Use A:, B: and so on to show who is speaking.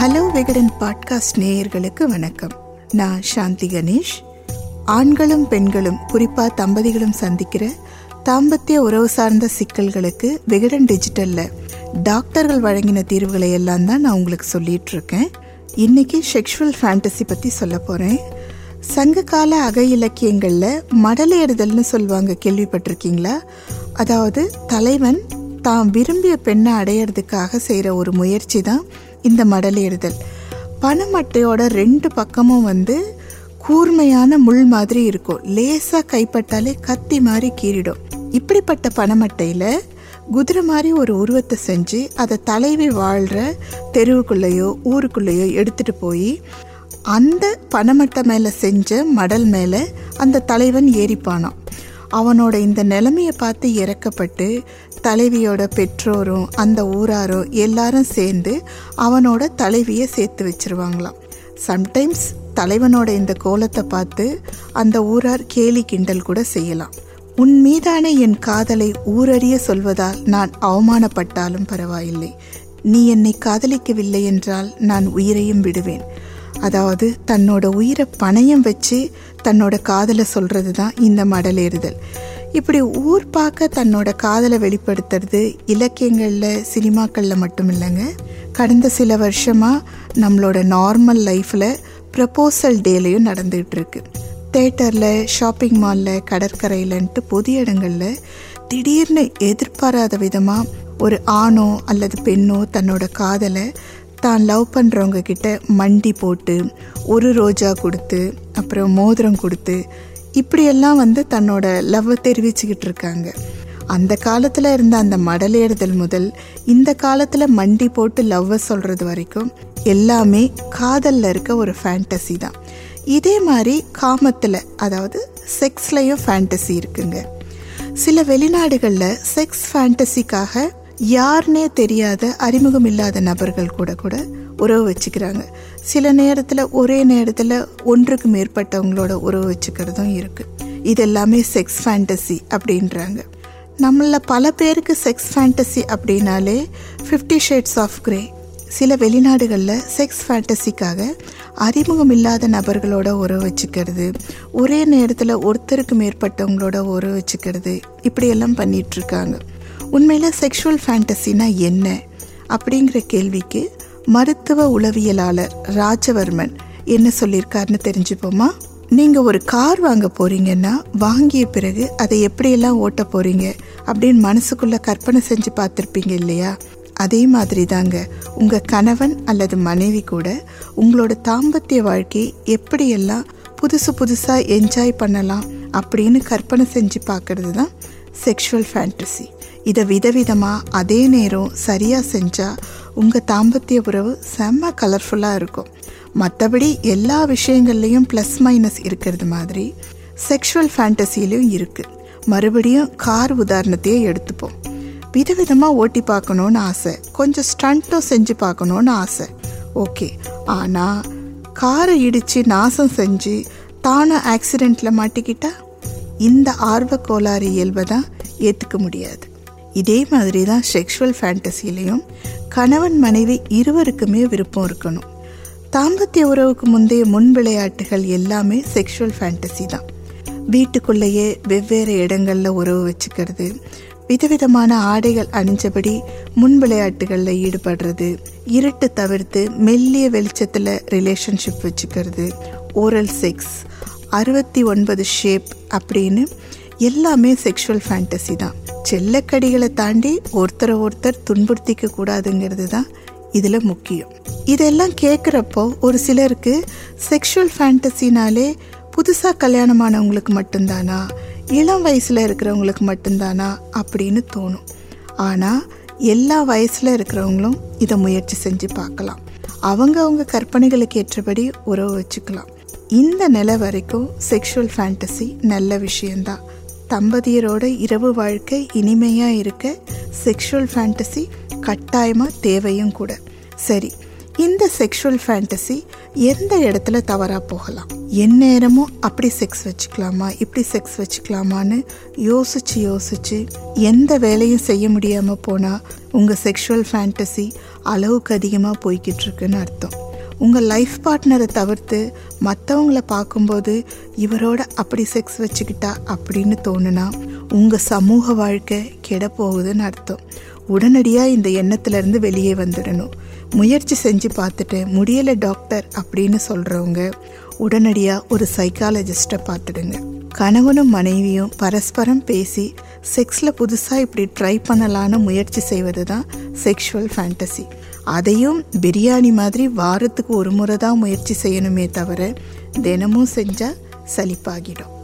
A: Hello Vikatan podcast நேயர்களுக்கு வணக்கம். நான் சாந்தி கணேஷ். ஆண்களும் பெண்களும் குறிப்பா தம்பதிகளும் சந்திக்கிற தாம்பத்திய உறவு சார்ந்த சிக்கல்களுக்கு விகடன் டிஜிட்டல்ல டாக்டர்கள் வழங்கின தீர்வுகளை எல்லாம் தான் நான் உங்களுக்கு சொல்லிட்டு இருக்கேன் இன்னைக்கு செக்ஷுவல் ஃபேண்டசி பத்தி சொல்ல போறேன். சங்ககால அக இலக்கியங்களில் மடலேறுதல்னு சொல்லுவாங்க கேள்விப்பட்டிருக்கீங்களா? அதாவது தலைவன் தான் விரும்பிய பெண்ணை அடையிறதுக்காக செய்கிற ஒரு முயற்சி தான் இந்த மடலேறுதல் பனைமட்டையோட ரெண்டு பக்கமும் வந்து கூர்மையான முள் மாதிரி இருக்கும். லேசாக கைப்பட்டாலே கத்தி மாதிரி கீறிடும். இப்படிப்பட்ட பனைமட்டையில் குதிரை மாதிரி ஒரு உருவத்தை செஞ்சு அதை தலைவி வாழ்கிற தெருவுக்குள்ளேயோ ஊருக்குள்ளேயோ எடுத்துகிட்டு போய் அந்த பனைமட்டை மேலே செஞ்ச மடல் மேலே அந்த தலைவன் ஏறிப்பானான் அவனோட இந்த நிலைமையை பார்த்து இறக்கப்பட்டு தலைவியோட பெற்றோரும் அந்த ஊராரும் எல்லாரும் சேர்ந்து அவனோட தலைவியை சேர்த்து வச்சிருவாங்களாம். சம்டைம்ஸ் தலைவனோட இந்த கோலத்தை பார்த்து அந்த ஊரார் கேலி கிண்டல் கூட செய்யலாம். உன் மீதான என் காதலை ஊரறிய சொல்வதால் நான் அவமானப்பட்டாலும் பரவாயில்லை. நீ என்னை காதலிக்கவில்லை என்றால் நான் உயிரையும் விடுவேன். அதாவது தன்னோட உயிரை பணயம் வச்சு தன்னோட காதலை சொல்கிறது தான் இந்த மடலேறுதல் இப்படி ஊர் பார்க்க தன்னோட காதலை வெளிப்படுத்துறது இலக்கியங்களில் சினிமாக்களில் மட்டும் இல்லைங்க. கடந்த சில வருஷமாக நம்மளோட நார்மல் லைஃப்பில் ப்ரப்போசல் டேலையும் நடந்துகிட்டு இருக்கு தேட்டரில் ஷாப்பிங் மாலில் கடற்கரையிலன்ட்டு பொது இடங்களில் திடீர்னு எதிர்பாராத விதமாக ஒரு ஆணோ அல்லது பெண்ணோ தன்னோட காதலை தான் லவ் பண்ணுறவங்க கிட்ட மண்டி போட்டு ஒரு ரோஜா கொடுத்து அப்புறம் மோதிரம் கொடுத்து இப்படியெல்லாம் வந்து தன்னோட லவ்வை தெரிவிச்சுக்கிட்டு இருக்காங்க. அந்த காலத்தில் இருந்த அந்த மடலேறுதல் முதல் இந்த காலத்தில் மண்டி போட்டு லவ்வை சொல்கிறது வரைக்கும் எல்லாமே காதலில் இருக்க ஒரு ஃபேண்டசி தான். இதே மாதிரி காமத்தில் அதாவது செக்ஸ்லையும் ஃபேண்டசி இருக்குங்க. சில வெளிநாடுகளில் செக்ஸ் ஃபேண்டசிக்காக யாருனே தெரியாத அறிமுகம் இல்லாத நபர்கள் கூட கூட உறவு வச்சுக்கிறாங்க. சில நேரத்தில் ஒரே நேரத்தில் ஒன்றுக்கு மேற்பட்டவங்களோட உறவு வச்சுக்கிறதும் இருக்குது இதெல்லாமே செக்ஸ் ஃபேண்டசி அப்படின்றாங்க. நம்மள பல பேருக்கு செக்ஸ் ஃபேண்டசி அப்படின்னாலே ஃபிஃப்டி ஷேட்ஸ் ஆஃப் கிரே சில வெளிநாடுகளில் செக்ஸ் ஃபேண்டசிக்காக அறிமுகம் இல்லாத நபர்களோட உறவு வச்சுக்கிறது ஒரே நேரத்தில் ஒருத்தருக்கு மேற்பட்டவங்களோட உறவு வச்சுக்கிறது இப்படியெல்லாம் பண்ணிகிட்ருக்காங்க உண்மையில் செக்ஷுவல் ஃபேண்டசினா என்ன? அப்படிங்கிற கேள்விக்கு மருத்துவ உளவியலாளர் ராஜவர்மன் என்ன சொல்லியிருக்காருன்னு தெரிஞ்சுப்போமா? நீங்கள் ஒரு கார் வாங்க போறீங்கன்னா வாங்கிய பிறகு அதை எப்படியெல்லாம் ஓட்ட போறீங்க அப்படின்னு மனசுக்குள்ள கற்பனை செஞ்சு பார்த்துருப்பீங்க இல்லையா? அதே மாதிரி தாங்க உங்கள் கணவன் அல்லது மனைவி கூட உங்களோட தாம்பத்திய வாழ்க்கை எப்படியெல்லாம் புதுசு புதுசாக என்ஜாய் பண்ணலாம் அப்படின்னு கற்பனை செஞ்சு பார்க்கறது தான் செக்ஷுவல் ஃபேண்டசி இதை விதவிதமாக அதே நேரம் சரியாக செஞ்சால் உங்கள் தாம்பத்திய உறவு செம்ம கலர்ஃபுல்லாக இருக்கும். மற்றபடி எல்லா விஷயங்கள்லேயும் ப்ளஸ் மைனஸ் இருக்கிறது மாதிரி செக்ஷுவல் ஃபேண்டசிலையும் இருக்குது மறுபடியும் கார் உதாரணத்தையே எடுத்துப்போம். விதவிதமாக ஓட்டி பார்க்கணுன்னு ஆசை. கொஞ்சம் ஸ்டண்ட்டும் செஞ்சு பார்க்கணுன்னு ஆசை. ஓகே. ஆனால் காரை இடித்து நாசம் செஞ்சு தானும் ஆக்சிடெண்ட்டில் மாட்டிக்கிட்டா? இந்த ஆர்வ கோளாறு இயல்பை தான் ஏற்றுக்க முடியாது. இதே மாதிரி தான் செக்ஷுவல் ஃபேண்டசிலையும் கணவன் மனைவி இருவருக்குமே விருப்பம் இருக்கணும். தாம்பத்திய உறவுக்கு முந்தைய முன் விளையாட்டுகள் எல்லாமே செக்ஷுவல் ஃபேண்டசி தான். வீட்டுக்குள்ளேயே வெவ்வேறு இடங்களில் உறவு வச்சுக்கிறது விதவிதமான ஆடைகள் அணிஞ்சபடி முன் விளையாட்டுகளில் ஈடுபடுறது இருட்டு தவிர்த்து மெல்லிய வெளிச்சத்தில் ரிலேஷன்ஷிப் வச்சுக்கிறது ஓரல் செக்ஸ் அறுபத்தி ஒன்பது ஷேப் அப்படின்னு எல்லாமே செக்ஷுவல் ஃபேண்டசி தான். செல்லக்கடிகளை தாண்டி ஒருத்தரை ஒருத்தர் துன்புறுத்திக்க கூடாதுங்கிறது தான் இதில் முக்கியம். இதெல்லாம் கேட்குறப்போ ஒரு சிலருக்கு செக்ஷுவல் ஃபேண்டசினாலே புதுசாக கல்யாணமானவங்களுக்கு மட்டும்தானா இளம் வயசில் இருக்கிறவங்களுக்கு மட்டும்தானா அப்படின்னு தோணும். ஆனால் எல்லா வயசில் இருக்கிறவங்களும் இதை முயற்சி செஞ்சு பார்க்கலாம். அவங்கவுங்க கற்பனைகளுக்கு ஏற்றபடி உறவு வச்சுக்கலாம். இந்த நிலை வரைக்கும் செக்ஷுவல் ஃபேண்டசி நல்ல விஷயந்தான் தம்பதியரோட இரவு வாழ்க்கை இனிமையாக இருக்க செக்ஷுவல் ஃபேண்டசி கட்டாயமாக தேவையும் கூட. சரி இந்த செக்ஷுவல் ஃபேண்டசி எந்த இடத்துல தவறாக போகலாம்? எந்நேரமும் அப்படி செக்ஸ் வச்சுக்கலாமா? இப்படி செக்ஸ் வச்சுக்கலாமான்னு யோசிச்சு யோசிச்சு எந்த வேலையும் செய்ய முடியாமல் போனால் உங்கள் செக்ஷுவல் ஃபேண்டசி அளவுக்கு அதிகமாக போய்கிட்டு இருக்குன்னு அர்த்தம். உங்கள் லைஃப் பார்ட்னரை தவிர்த்து மற்றவங்கள பார்க்கும்போது இவரோட அப்படி செக்ஸ் வச்சுக்கிட்டா அப்படின்னு தோணுனா உங்கள் சமூக வாழ்க்கை கெட அர்த்தம். உடனடியாக இந்த எண்ணத்துலேருந்து வெளியே வந்துடணும். முயற்சி செஞ்சு பார்த்துட்டு முடியலை டாக்டர் அப்படின்னு சொல்கிறவங்க உடனடியாக ஒரு சைக்காலஜிஸ்ட்டை பார்த்துடுங்க. கணவனும் மனைவியும் பரஸ்பரம் பேசி செக்ஸில் புதுசாக இப்படி ட்ரை பண்ணலான்னு முயற்சி செய்வது தான் செக்ஷுவல் ஃபேண்டசி அதையும் பிரியாணி மாதிரி வாரத்துக்கு ஒரு முறை தான் முயற்சி செய்யணுமே தவிர தினமும் செஞ்சால் சலிப்பாகிடும்.